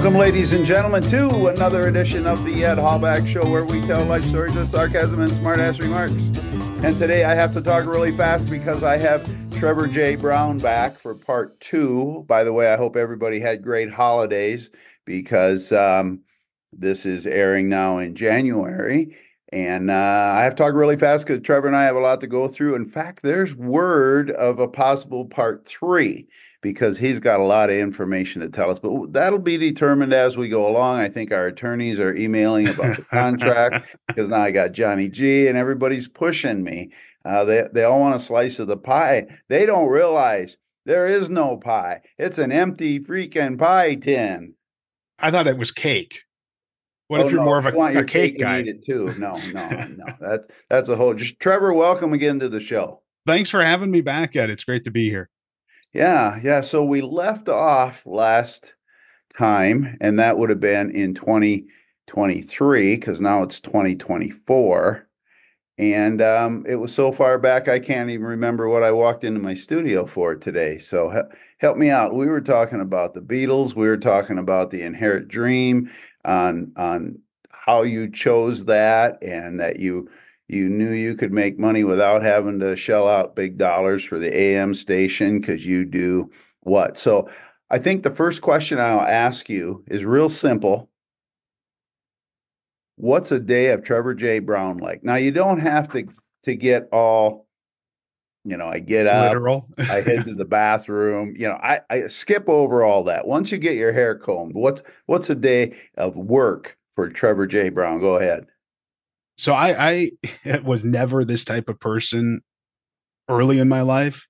Welcome, ladies and gentlemen, to another edition of the Ed Hallback Show, where we tell life stories of sarcasm and smartass remarks. And today I have to talk really fast because I have Trevor J. Brown back for part two. By the way, I hope everybody had great holidays because um, this is airing now in January. And uh, I have to talk really fast because Trevor and I have a lot to go through. In fact, there's word of a possible part three because he's got a lot of information to tell us. But that'll be determined as we go along. I think our attorneys are emailing about the contract because now I got Johnny G and everybody's pushing me. Uh, they they all want a slice of the pie. They don't realize there is no pie. It's an empty freaking pie tin. I thought it was cake. What oh, if you're no, more of a, a cake guy? It too. No, no, no. That that's a whole. Just Trevor, welcome again to the show. Thanks for having me back, Ed. It's great to be here. Yeah, yeah. So we left off last time, and that would have been in 2023 because now it's 2024. And um, it was so far back, I can't even remember what I walked into my studio for today. So he- help me out. We were talking about the Beatles. We were talking about the inherent dream on on how you chose that and that you you knew you could make money without having to shell out big dollars for the AM station because you do what? So I think the first question I'll ask you is real simple. What's a day of Trevor J. Brown like? Now you don't have to to get all, you know, I get up, Literal. I head to the bathroom, you know, I, I skip over all that. Once you get your hair combed, what's what's a day of work for Trevor J. Brown? Go ahead. So I, I was never this type of person early in my life,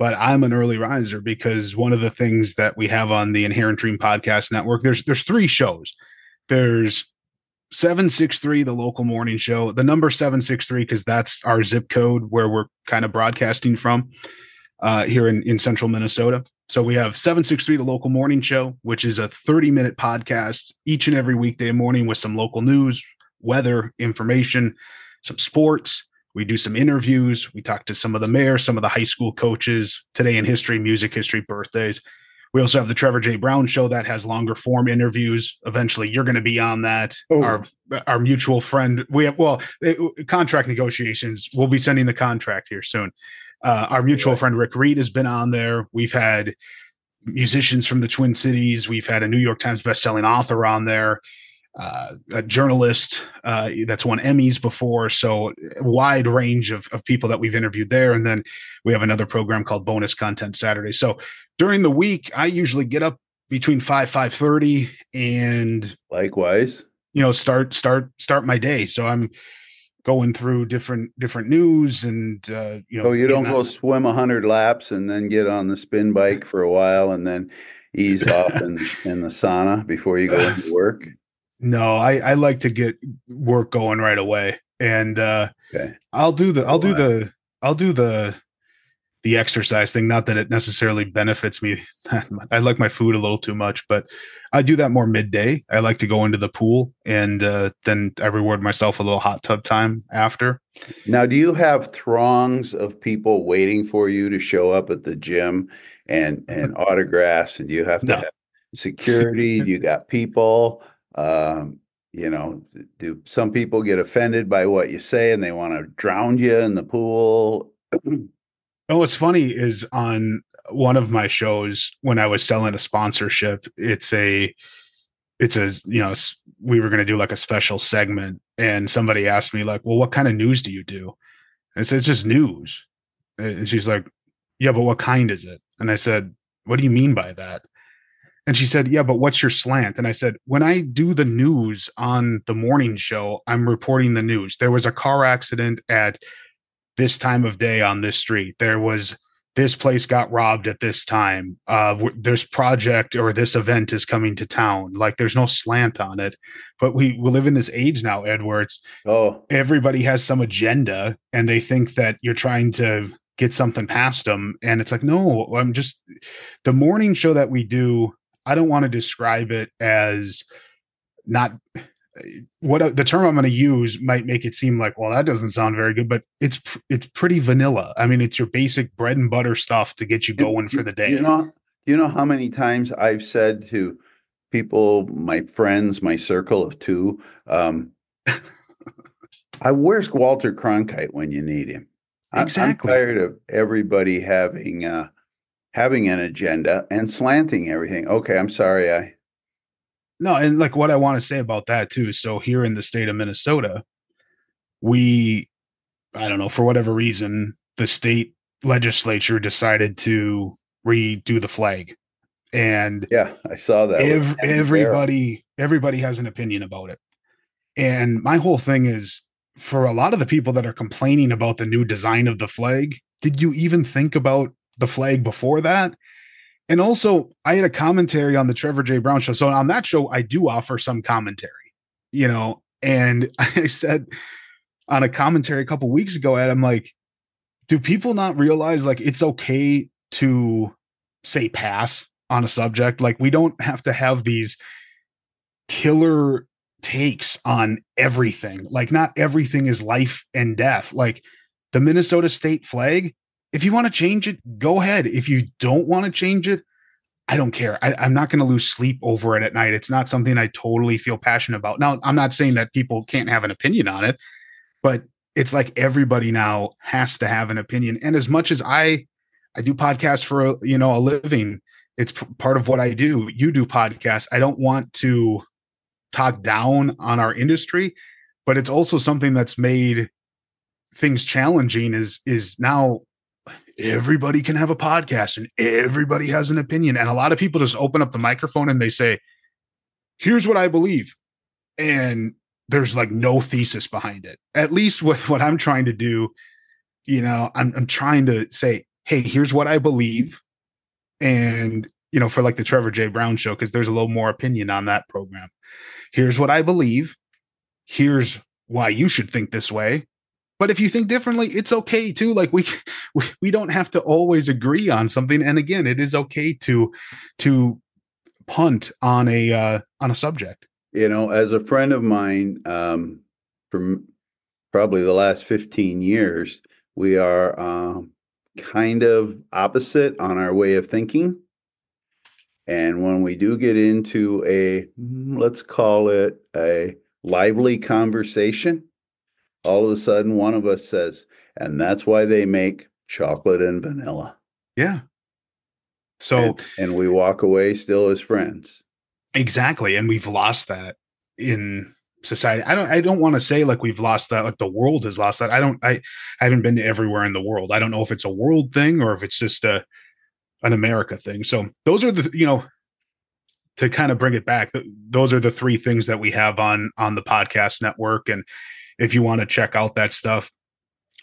but I'm an early riser because one of the things that we have on the Inherent Dream Podcast Network, there's there's three shows. There's 763, the local morning show, the number 763, because that's our zip code where we're kind of broadcasting from uh, here in, in central Minnesota. So we have 763, the local morning show, which is a 30 minute podcast each and every weekday morning with some local news, weather information, some sports. We do some interviews. We talk to some of the mayors, some of the high school coaches, today in history, music history, birthdays. We also have the Trevor J. Brown show that has longer form interviews. Eventually, you're going to be on that. Oh. Our our mutual friend, we have well it, contract negotiations. We'll be sending the contract here soon. Uh, our mutual friend Rick Reed has been on there. We've had musicians from the Twin Cities. We've had a New York Times bestselling author on there uh, a journalist uh, that's won Emmys before. So wide range of, of people that we've interviewed there. And then we have another program called Bonus Content Saturday. So during the week, I usually get up between five five thirty and likewise, you know, start start start my day. So I'm going through different different news and uh, you know. So you don't go swim a hundred laps and then get on the spin bike for a while and then ease off in, in the sauna before you go into work. No, I, I like to get work going right away. And uh okay. I'll do the I'll do the I'll do the the exercise thing. Not that it necessarily benefits me. I like my food a little too much, but I do that more midday. I like to go into the pool and uh, then I reward myself a little hot tub time after. Now, do you have throngs of people waiting for you to show up at the gym and and autographs? And do you have to No. have security? you got people? Um, you know, do some people get offended by what you say and they want to drown you in the pool? Oh, what's funny is on one of my shows when I was selling a sponsorship, it's a, it's a, you know, we were going to do like a special segment and somebody asked me like, well, what kind of news do you do? And I said, it's just news. And she's like, yeah, but what kind is it? And I said, what do you mean by that? And she said, yeah, but what's your slant? And I said, when I do the news on the morning show, I'm reporting the news. There was a car accident at this time of day on this street. There was this place got robbed at this time. Uh, this project or this event is coming to town. Like there's no slant on it. But we we live in this age now, Edwards. Oh, everybody has some agenda and they think that you're trying to get something past them. And it's like, no, I'm just the morning show that we do. I don't want to describe it as not what the term I'm going to use might make it seem like, well, that doesn't sound very good, but it's pr- it's pretty vanilla. I mean, it's your basic bread and butter stuff to get you going for the day. You know, you know how many times I've said to people, my friends, my circle of two. Um, I where's Walter Cronkite when you need him? Exactly. I'm tired of everybody having uh, having an agenda and slanting everything. Okay, I'm sorry. I no, and like what I want to say about that too. So here in the state of Minnesota, we, I don't know, for whatever reason, the state legislature decided to redo the flag, and yeah, I saw that. Ev- everybody, everybody has an opinion about it, and my whole thing is for a lot of the people that are complaining about the new design of the flag, did you even think about the flag before that? And also, I had a commentary on the Trevor J. Brown show. So on that show, I do offer some commentary, you know, and I said on a commentary a couple weeks ago, Ed, I'm like, do people not realize like it's okay to say pass on a subject? Like we don't have to have these killer takes on everything. Like, not everything is life and death. Like, the Minnesota state flag, if you want to change it, go ahead. If you don't want to change it, I don't care. I, am not going to lose sleep over it at night. It's not something I totally feel passionate about. Now, I'm not saying that people can't have an opinion on it, but it's like everybody now has to have an opinion. And as much as I, I do podcasts for you know a living, it's p- part of what I do. You do podcasts. I don't want to talk down on our industry, but it's also something that's made things challenging is is now everybody can have a podcast and everybody has an opinion. And a lot of people just open up the microphone and they say here's what i believe. And there's like no thesis behind it. At least with what i'm trying to do you know i'm, I'm trying to say hey here's what i believe. And you know for like the trevor j. Brown show because there's a little more opinion on that program. Here's what I believe. Here's why you should think this way. But if you think differently, it's okay too. Like we, we don't have to always agree on something. And again, it is okay to to punt on a uh, on a subject. You know, as a friend of mine, um, from probably the last fifteen years, we are um, kind of opposite on our way of thinking. And when we do get into a, let's call it a lively conversation, all of a sudden one of us says, and that's why they make chocolate and vanilla. Yeah. So, and, and we walk away still as friends. Exactly. And we've lost that in society. I don't I don't want to say like we've lost that, like the world has lost that. I don't I, I haven't been to everywhere in the world. I don't know if it's a world thing or if it's just a an America thing. So those are the you know to kind of bring it back. Those are the three things that we have on on the podcast network. And if you want to check out that stuff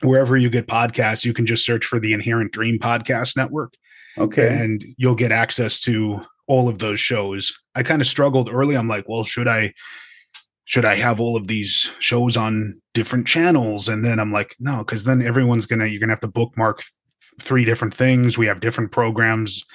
wherever you get podcasts, you can just search for the Inherent Dream Podcast Network. Okay, and you'll get access to all of those shows. I kind of struggled early. I'm like, well, should I? should I have all of these shows on different channels? And then I'm like, no, because then everyone's gonna you're gonna have to bookmark three different things. We have different programs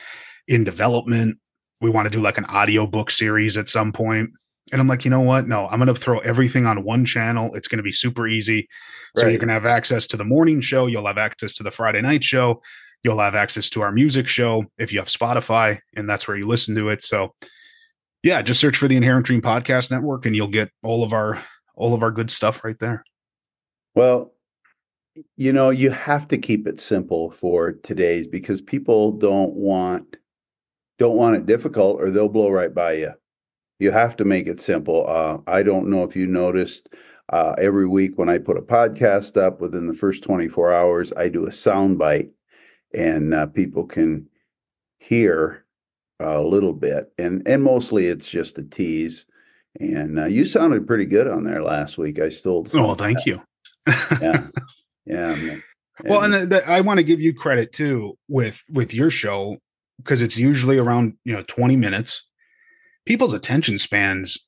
in development. We want to do like an audio book series at some point. And I'm like, you know what? No, I'm going to throw everything on one channel. It's going to be super easy. So you're going to have access to the morning show. You'll have access to the Friday night show. You'll have access to our music show if you have Spotify, and that's where you listen to it. So, yeah, just search for the Inherent Dream Podcast Network, and you'll get all of our all of our good stuff right there. Well, you know you have to keep it simple for today's because people don't want don't want it difficult or they'll blow right by you you have to make it simple uh, i don't know if you noticed uh, every week when i put a podcast up within the first 24 hours i do a sound bite and uh, people can hear a little bit and and mostly it's just a tease and uh, you sounded pretty good on there last week i still oh thank that. you yeah yeah. Man. Well, and the, the, I want to give you credit too with with your show because it's usually around you know 20 minutes. People's attention spans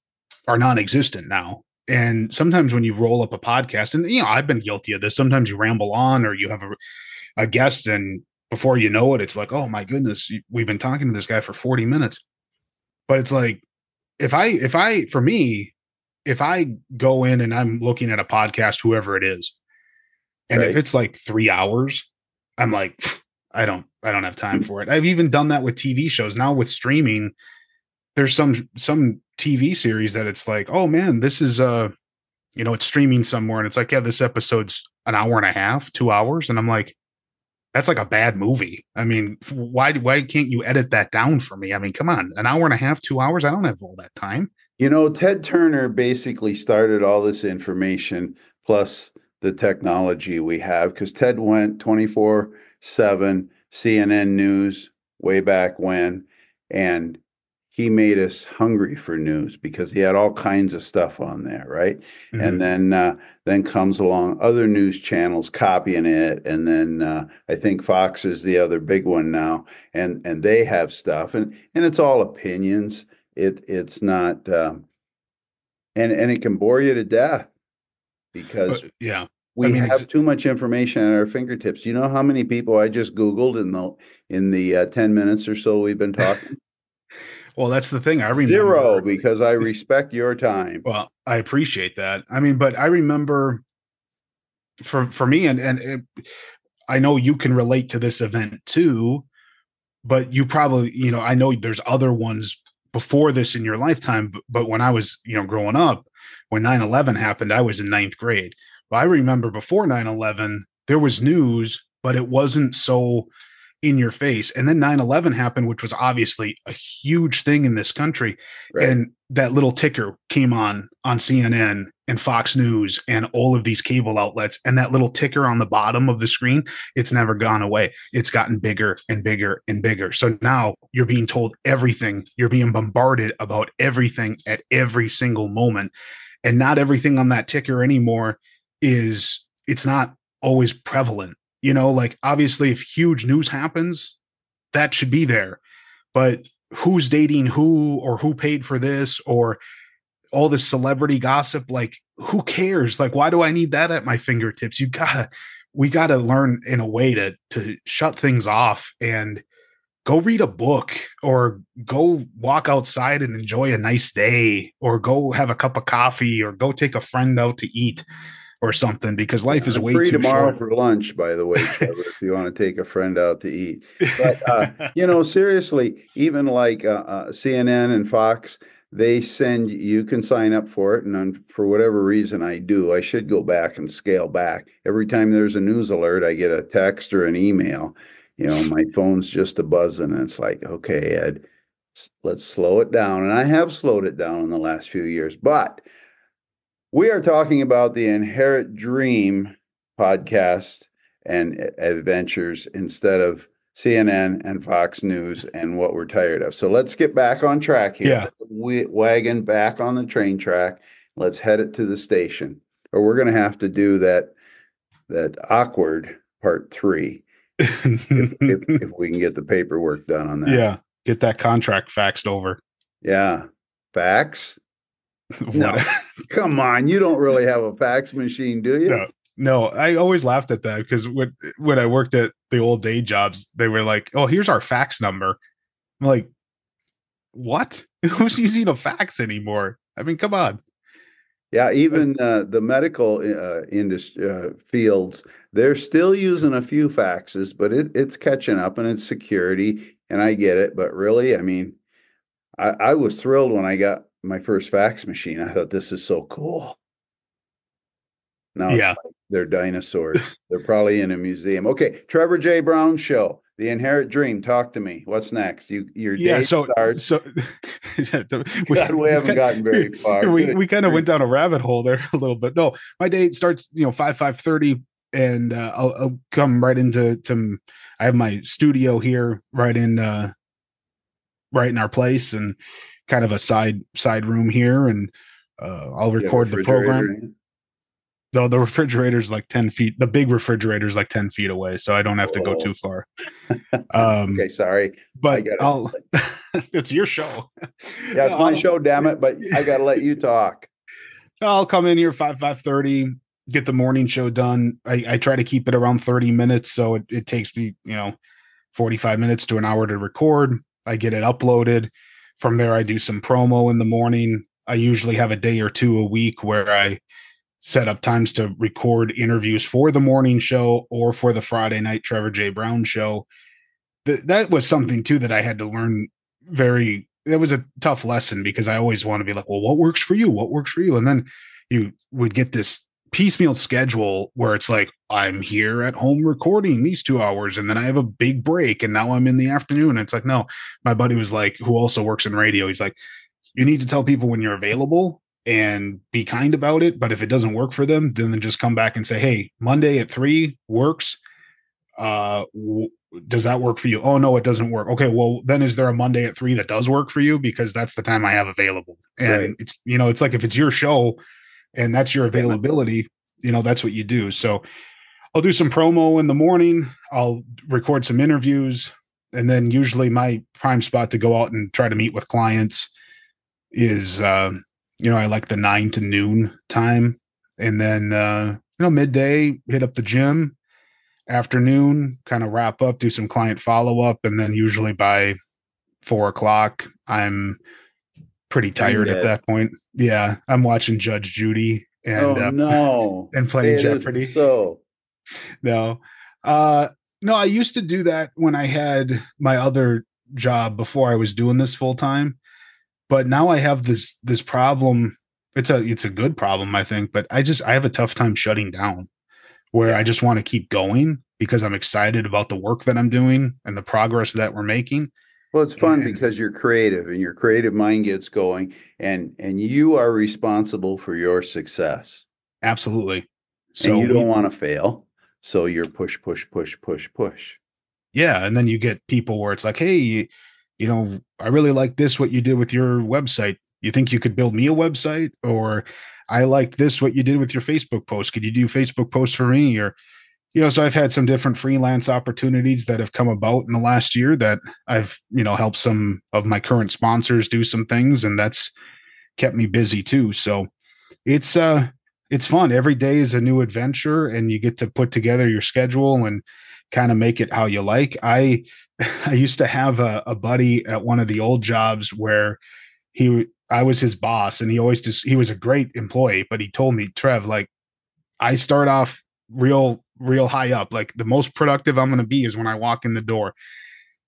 are non-existent now. And sometimes when you roll up a podcast, and you know, I've been guilty of this. Sometimes you ramble on, or you have a, a guest, and before you know it, it's like, oh my goodness, we've been talking to this guy for 40 minutes. But it's like, if I, if I, for me, if I go in and I'm looking at a podcast, whoever it is, and right. if it's like three hours, I'm like, I don't, I don't have time mm. for it. I've even done that with TV shows. Now with streaming, there's some some TV series that it's like, oh man, this is uh, you know, it's streaming somewhere, and it's like, yeah, this episode's an hour and a half, two hours, and I'm like, that's like a bad movie. I mean, why why can't you edit that down for me? I mean, come on, an hour and a half, two hours, I don't have all that time. You know, Ted Turner basically started all this information plus the technology we have because Ted went 24 7 CNN News way back when, and he made us hungry for news because he had all kinds of stuff on there, right? Mm-hmm. And then uh, then comes along other news channels copying it, and then uh, I think Fox is the other big one now, and and they have stuff, and and it's all opinions. It it's not, um, and and it can bore you to death because but, yeah. We I mean, have too much information at our fingertips. You know how many people I just Googled in the in the uh, ten minutes or so we've been talking. Well, that's the thing. I remember zero because I respect your time. Well, I appreciate that. I mean, but I remember for for me, and and it, I know you can relate to this event too. But you probably, you know, I know there's other ones before this in your lifetime. But, but when I was, you know, growing up, when 9-11 happened, I was in ninth grade. But I remember before 9-11, there was news, but it wasn't so in your face. And then 9 11 happened, which was obviously a huge thing in this country. Right. And that little ticker came on on CNN and Fox News and all of these cable outlets. And that little ticker on the bottom of the screen, it's never gone away. It's gotten bigger and bigger and bigger. So now you're being told everything, you're being bombarded about everything at every single moment. And not everything on that ticker anymore is, it's not always prevalent you know, like obviously, if huge news happens, that should be there. But who's dating who or who paid for this or all this celebrity gossip, like who cares? Like, why do I need that at my fingertips? You gotta, we gotta learn in a way to to shut things off and go read a book or go walk outside and enjoy a nice day or go have a cup of coffee or go take a friend out to eat or something because life is I'm way free too tomorrow short. for lunch. By the way, Trevor, if you want to take a friend out to eat, but uh, you know, seriously, even like uh, uh, CNN and Fox, they send you can sign up for it, and for whatever reason, I do. I should go back and scale back every time there's a news alert. I get a text or an email. You know, my phone's just a buzzing, and it's like, okay, Ed, let's slow it down. And I have slowed it down in the last few years, but we are talking about the Inherent Dream podcast and adventures instead of CNN and Fox News and what we're tired of. So let's get back on track here. Yeah. We, wagon back on the train track. Let's head it to the station, or we're going to have to do that that awkward part three if, if, if we can get the paperwork done on that. Yeah, get that contract faxed over. Yeah, fax. no, come on. You don't really have a fax machine, do you? No, no. I always laughed at that because when when I worked at the old day jobs, they were like, "Oh, here's our fax number." I'm like, "What? Who's using a fax anymore?" I mean, come on. Yeah, even uh, the medical uh, industry uh, fields, they're still using a few faxes, but it, it's catching up and it's security. And I get it, but really, I mean, I, I was thrilled when I got my first fax machine. I thought this is so cool. Now yeah. Like they're dinosaurs. they're probably in a museum. Okay, Trevor J. Brown show. The Inherent Dream. Talk to me. What's next? You your yeah. So starts. so we, God, we haven't gotten very far. We we kind of went down a rabbit hole there a little bit. No, my day starts you know five five thirty, and uh, I'll, I'll come right into to. I have my studio here right in uh right in our place, and kind of a side side room here, and uh, I'll record the program. Though the refrigerator's like ten feet, the big refrigerator's like ten feet away, so I don't have to go too far. Um, okay, sorry, but I'll. it's your show. Yeah, it's my show. Damn it! But I got to let you talk. I'll come in here five five thirty, get the morning show done. I, I try to keep it around thirty minutes, so it, it takes me you know forty five minutes to an hour to record. I get it uploaded. From there, I do some promo in the morning. I usually have a day or two a week where I set up times to record interviews for the morning show or for the Friday night Trevor J. Brown show. Th- that was something too that I had to learn very it was a tough lesson because I always want to be like, well, what works for you? What works for you? And then you would get this piecemeal schedule where it's like I'm here at home recording these two hours and then I have a big break and now I'm in the afternoon. And it's like, no, my buddy was like, who also works in radio, he's like, you need to tell people when you're available and be kind about it. But if it doesn't work for them, then just come back and say, hey, Monday at three works. Uh, w- does that work for you? Oh no, it doesn't work. Okay, well then is there a Monday at three that does work for you? Because that's the time I have available. And right. it's you know, it's like if it's your show and that's your availability, you know, that's what you do. So I'll do some promo in the morning. I'll record some interviews, and then usually my prime spot to go out and try to meet with clients is uh, you know, I like the nine to noon time. And then uh, you know, midday, hit up the gym, afternoon, kind of wrap up, do some client follow-up, and then usually by four o'clock, I'm pretty tired at that point. Yeah, I'm watching Judge Judy and oh, uh, no, and playing it Jeopardy. So no, uh, no, I used to do that when I had my other job before I was doing this full time, but now I have this this problem. It's a it's a good problem, I think, but I just I have a tough time shutting down where I just want to keep going because I'm excited about the work that I'm doing and the progress that we're making. Well, it's fun and, because you're creative and your creative mind gets going and and you are responsible for your success. Absolutely. So and you don't want to fail. So you're push, push, push, push, push. Yeah. And then you get people where it's like, hey, you, you know, I really like this, what you did with your website. You think you could build me a website? Or I like this, what you did with your Facebook post. Could you do Facebook posts for me? Or you know, so I've had some different freelance opportunities that have come about in the last year that I've, you know, helped some of my current sponsors do some things and that's kept me busy too. So it's uh it's fun. Every day is a new adventure and you get to put together your schedule and kind of make it how you like. I I used to have a, a buddy at one of the old jobs where he I was his boss and he always just he was a great employee, but he told me, Trev, like I start off real real high up. Like the most productive I'm going to be is when I walk in the door,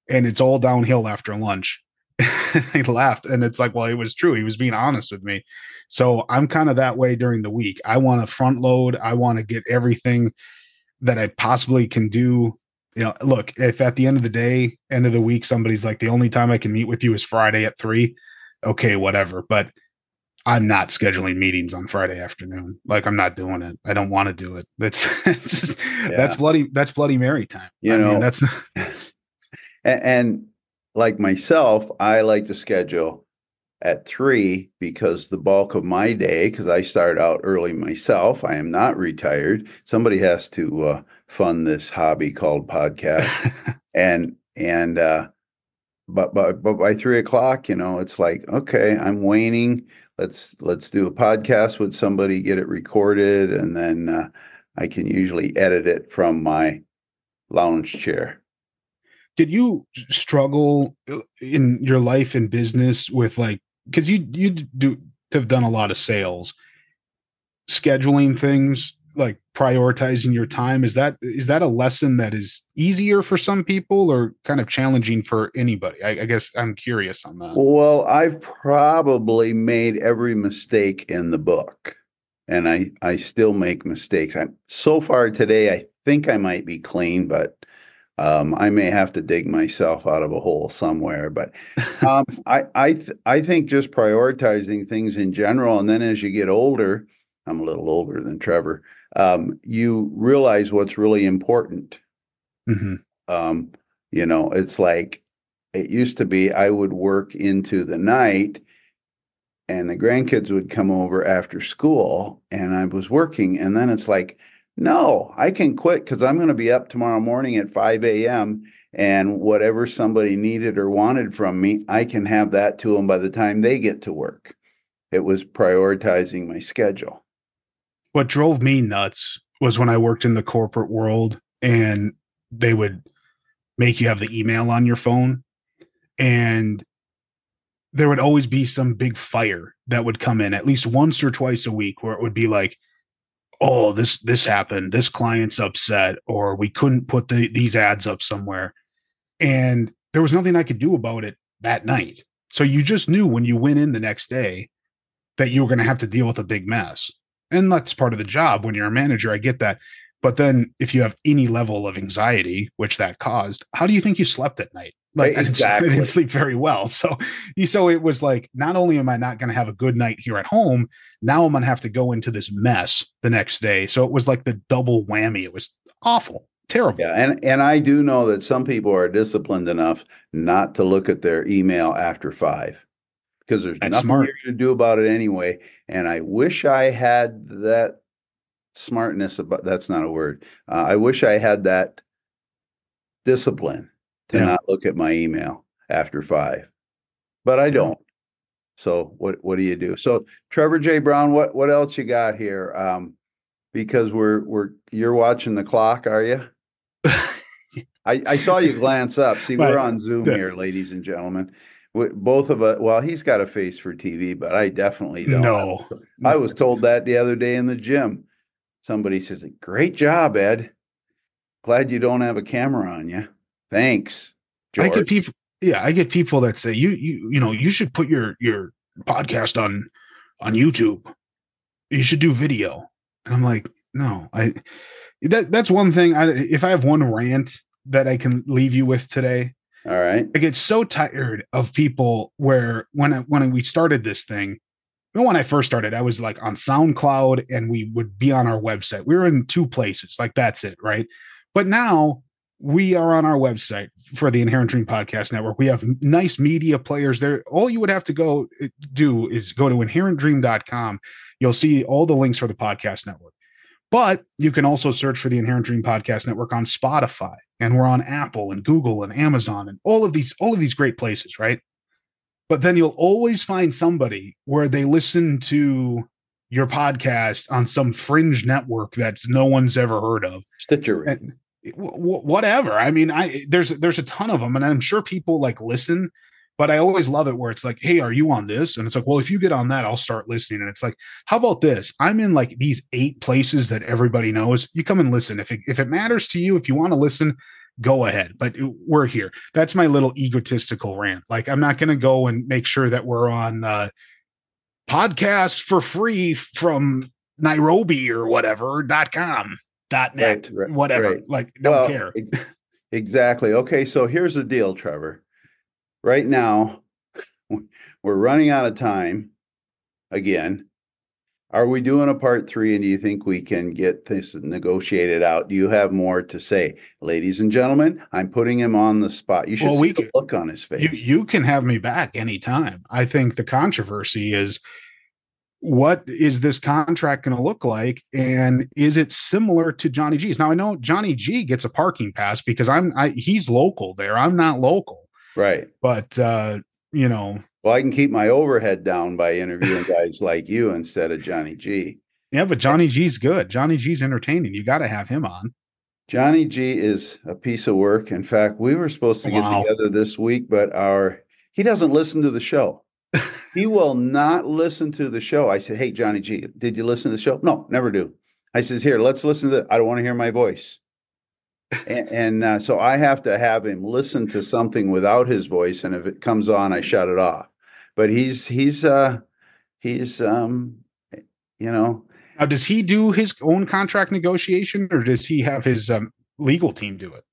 and it's all downhill after lunch. he laughed, and it's like, well, it was true. He was being honest with me. So I'm kind of that way during the week. I want to front load. I want to get everything that I possibly can do. You know, look, if at the end of the day, end of the week, somebody's like, the only time I can meet with you is Friday at three, okay, whatever. But I'm not scheduling meetings on Friday afternoon. Like I'm not doing it. I don't want to do it. That's just yeah. that's bloody that's bloody Mary time. You I know, mean, that's and, and like myself, I like to schedule at three because the bulk of my day, because I start out early myself, I am not retired. Somebody has to uh, fund this hobby called podcast, and and uh, but but but by three o'clock, you know, it's like okay, I'm waning let's let's do a podcast with somebody, get it recorded, and then uh, I can usually edit it from my lounge chair. Did you struggle uh, in your life and business with like because you you do have done a lot of sales, scheduling things like prioritizing your time is that is that a lesson that is easier for some people or kind of challenging for anybody? I, I, guess i'm curious on that. Well i've probably made every mistake in the book and i i still make mistakes. I'm so far today i think i might be clean but um, I may have to dig myself out of a hole somewhere, but um, I I th- I think just prioritizing things in general, and then as you get older, I'm a little older than Trevor um, you realize what's really important. Mm-hmm. Um, you know, it's like it used to be I would work into the night and the grandkids would come over after school and I was working. And then it's like, no, I can quit because I'm going to be up tomorrow morning at 5 a.m. And whatever somebody needed or wanted from me, I can have that to them by the time they get to work. It was prioritizing my schedule what drove me nuts was when I worked in the corporate world and they would make you have the email on your phone. And there would always be some big fire that would come in at least once or twice a week where it would be like oh this this happened. This client's upset or we couldn't put the, these ads up somewhere. And there was nothing i could do about it that night. So you just knew when you went in the next day that you were going to have to deal with a big mess. And that's part of the job when you're a manager. I get that. But then if you have any level of anxiety, which that caused, how do you think you slept at night? Like exactly. I, didn't, sleep very well. So you so it was like not only am I not going to have a good night here at home, now I'm going to have to go into this mess the next day. So it was like the double whammy. It was awful terrible. Yeah, and and I do know that some people are disciplined enough not to look at their email after five because there's That's nothing smart. to do about it anyway. And I wish I had that smartness about that's not a word. Uh, I wish I had that discipline to yeah. not look at my email after five, but I don't. So what what do you do? So Trevor J Brown, what what else you got here? Um, because we're we're you're watching the clock, are you? I, I saw you glance up. See, we're on Zoom here, ladies and gentlemen. Both of us. Well, he's got a face for TV, but I definitely don't. No, I was told that the other day in the gym. Somebody says, "Great job, Ed. Glad you don't have a camera on you. Thanks." George. I get people. Yeah, I get people that say you you you know you should put your your podcast on on YouTube. You should do video. And I'm like, no, I that that's one thing. I if I have one rant that I can leave you with today. All right. I get so tired of people where when I, when we started this thing, when I first started, I was like on SoundCloud and we would be on our website. We were in two places, like that's it, right? But now we are on our website for the Inherent Dream Podcast Network. We have nice media players there. All you would have to go uh, do is go to inherentdream.com. You'll see all the links for the podcast network. But you can also search for the Inherent Dream Podcast Network on Spotify, and we're on Apple and Google and Amazon and all of these all of these great places, right? But then you'll always find somebody where they listen to your podcast on some fringe network that no one's ever heard of. Stitcher. And, whatever. I mean, I there's there's a ton of them, and I'm sure people like listen but I always love it where it's like, hey, are you on this? And it's like, well, if you get on that, I'll start listening. And it's like, how about this? I'm in like these eight places that everybody knows. You come and listen. If it, if it matters to you, if you want to listen, go ahead. But we're here. That's my little egotistical rant. Like, I'm not going to go and make sure that we're on uh, podcasts for free from Nairobi or whatever dot com dot net right, right, whatever. Right. Like, don't well, care. Exactly. Okay. So here's the deal, Trevor right now we're running out of time again. Are we doing a part three? And do you think we can get this negotiated out? Do you have more to say, ladies and gentlemen? I'm putting him on the spot. You should well, see we the look on his face. You, you can have me back anytime. I think the controversy is what is this contract going to look like and is it similar to johnny g's now i know johnny g gets a parking pass because i'm I, he's local there i'm not local Right. But uh, you know, well, I can keep my overhead down by interviewing guys like you instead of Johnny G. Yeah, but Johnny G's good. Johnny G's entertaining. You got to have him on. Johnny G is a piece of work. In fact, we were supposed to get wow. together this week, but our he doesn't listen to the show. he will not listen to the show. I said, "Hey, Johnny G, did you listen to the show?" No, never do. I says, "Here, let's listen to the. I don't want to hear my voice." And, and uh, so I have to have him listen to something without his voice, and if it comes on, I shut it off. But he's he's uh he's um you know. Now, does he do his own contract negotiation, or does he have his um, legal team do it?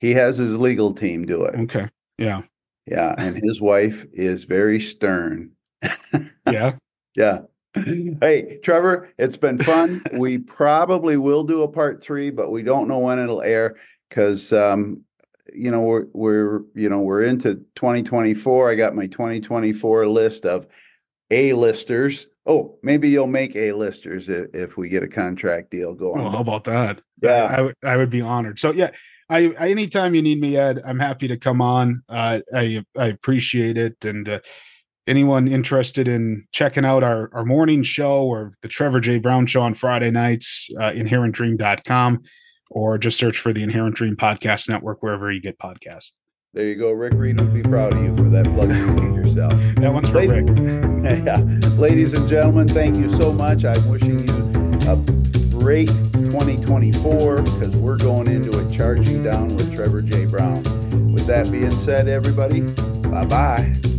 He has his legal team do it. Okay. Yeah. Yeah, and his wife is very stern. yeah. Yeah hey, Trevor, it's been fun. we probably will do a part three, but we don't know when it'll air because um, you know we're we're you know we're into 2024. I got my 2024 list of A listers. Oh, maybe you'll make A listers if, if we get a contract deal going. Oh, how about that? Yeah, I, I would be honored. So yeah. I, anytime you need me, Ed, I'm happy to come on. Uh, I I appreciate it, and uh, anyone interested in checking out our, our morning show or the Trevor J. Brown show on Friday nights, uh, inherentdream.com, or just search for the Inherent Dream Podcast Network wherever you get podcasts. There you go. Rick Reed would be proud of you for that plug you yourself. that one's for Rick. yeah. Ladies and gentlemen, thank you so much. I'm wishing you a great 2024 because we're going into it charging down with Trevor J. Brown. With that being said, everybody, bye bye.